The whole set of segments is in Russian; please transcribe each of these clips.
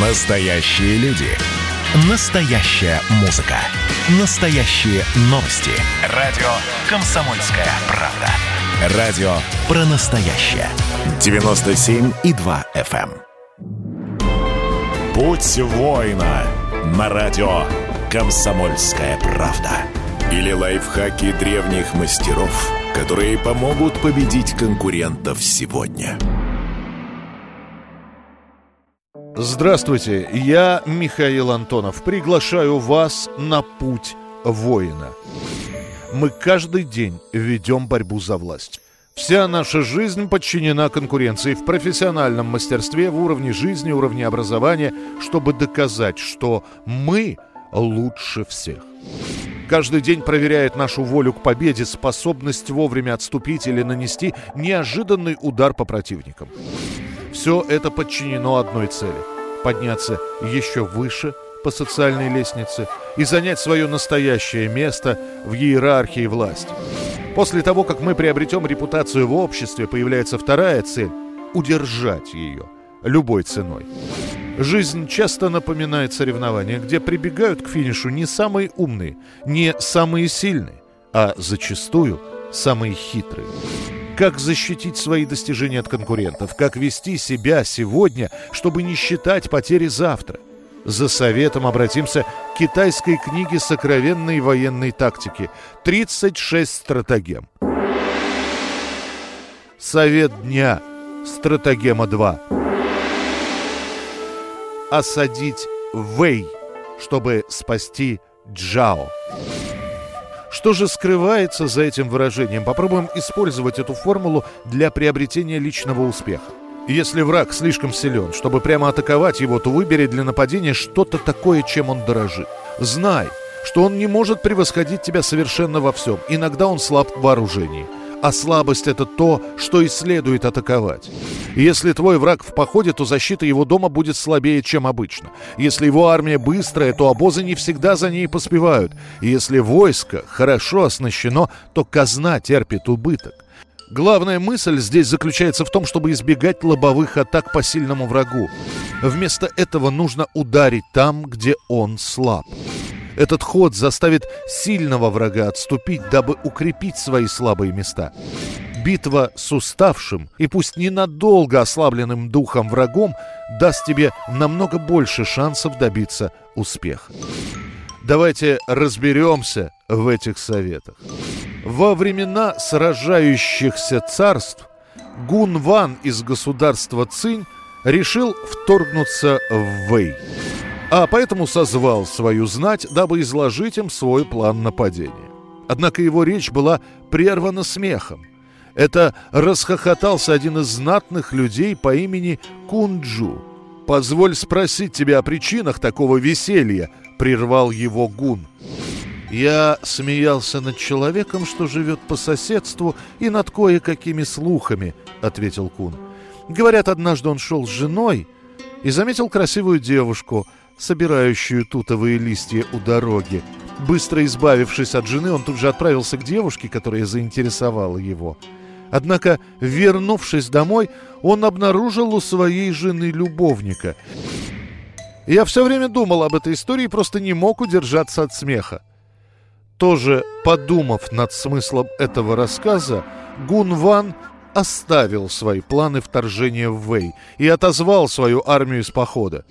Настоящие люди. Настоящая музыка. Настоящие новости. Радио «Комсомольская правда». Радио про настоящее. 97,2 FM. эм. Путь воина на радио «Комсомольская правда». Или лайфхаки древних мастеров, которые помогут победить конкурентов сегодня. Здравствуйте, я Михаил Антонов. Приглашаю вас на путь воина. Мы каждый день ведем борьбу за власть. Вся наша жизнь подчинена конкуренции в профессиональном мастерстве, в уровне жизни, уровне образования, чтобы доказать, что мы лучше всех. Каждый день проверяет нашу волю к победе, способность вовремя отступить или нанести неожиданный удар по противникам. Все это подчинено одной цели – подняться еще выше по социальной лестнице и занять свое настоящее место в иерархии власти. После того, как мы приобретем репутацию в обществе, появляется вторая цель – удержать ее любой ценой. Жизнь часто напоминает соревнования, где прибегают к финишу не самые умные, не самые сильные, а зачастую самые хитрые. Как защитить свои достижения от конкурентов? Как вести себя сегодня, чтобы не считать потери завтра? За советом обратимся к китайской книге сокровенной военной тактики. 36 стратегем. Совет дня. Стратегема 2. Осадить Вэй, чтобы спасти Джао. Что же скрывается за этим выражением? Попробуем использовать эту формулу для приобретения личного успеха. Если враг слишком силен, чтобы прямо атаковать его, то выбери для нападения что-то такое, чем он дорожит. Знай, что он не может превосходить тебя совершенно во всем. Иногда он слаб в вооружении. А слабость – это то, что и следует атаковать. Если твой враг в походе, то защита его дома будет слабее, чем обычно. Если его армия быстрая, то обозы не всегда за ней поспевают. И если войско хорошо оснащено, то казна терпит убыток. Главная мысль здесь заключается в том, чтобы избегать лобовых атак по сильному врагу. Вместо этого нужно ударить там, где он слаб. Этот ход заставит сильного врага отступить, дабы укрепить свои слабые места. Битва с уставшим и пусть ненадолго ослабленным духом врагом даст тебе намного больше шансов добиться успеха. Давайте разберемся в этих советах. Во времена сражающихся царств Гун Ван из государства Цинь решил вторгнуться в Вэй а поэтому созвал свою знать, дабы изложить им свой план нападения. Однако его речь была прервана смехом. Это расхохотался один из знатных людей по имени Кунджу. «Позволь спросить тебя о причинах такого веселья», — прервал его Гун. Я смеялся над человеком, что живет по соседству, и над кое-какими слухами, — ответил Кун. Говорят, однажды он шел с женой и заметил красивую девушку — собирающую тутовые листья у дороги. Быстро избавившись от жены, он тут же отправился к девушке, которая заинтересовала его. Однако, вернувшись домой, он обнаружил у своей жены любовника. Я все время думал об этой истории и просто не мог удержаться от смеха. Тоже подумав над смыслом этого рассказа, Гун Ван оставил свои планы вторжения в Вэй и отозвал свою армию из похода.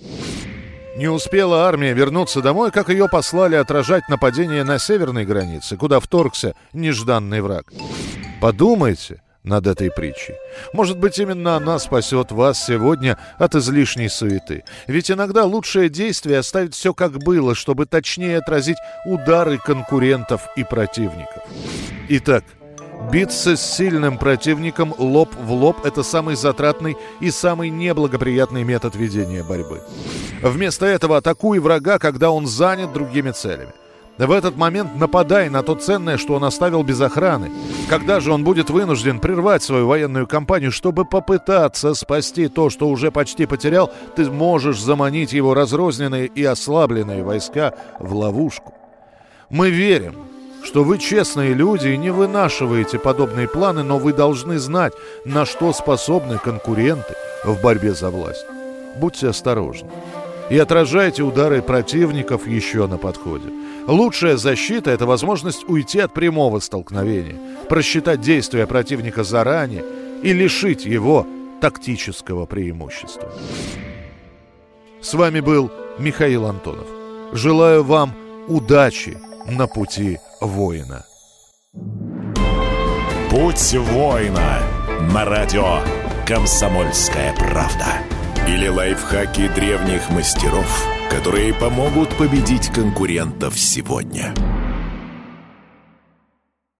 Не успела армия вернуться домой, как ее послали отражать нападение на северной границе, куда вторгся нежданный враг. Подумайте над этой притчей. Может быть, именно она спасет вас сегодня от излишней суеты. Ведь иногда лучшее действие оставить все как было, чтобы точнее отразить удары конкурентов и противников. Итак, Биться с сильным противником лоб в лоб – это самый затратный и самый неблагоприятный метод ведения борьбы. Вместо этого атакуй врага, когда он занят другими целями. В этот момент нападай на то ценное, что он оставил без охраны. Когда же он будет вынужден прервать свою военную кампанию, чтобы попытаться спасти то, что уже почти потерял, ты можешь заманить его разрозненные и ослабленные войска в ловушку. Мы верим, что вы честные люди и не вынашиваете подобные планы, но вы должны знать, на что способны конкуренты в борьбе за власть. Будьте осторожны. и отражайте удары противников еще на подходе. Лучшая защита – это возможность уйти от прямого столкновения, просчитать действия противника заранее и лишить его тактического преимущества. С вами был Михаил Антонов. Желаю вам удачи на пути воина. Путь воина на радио «Комсомольская правда». Или лайфхаки древних мастеров, которые помогут победить конкурентов сегодня.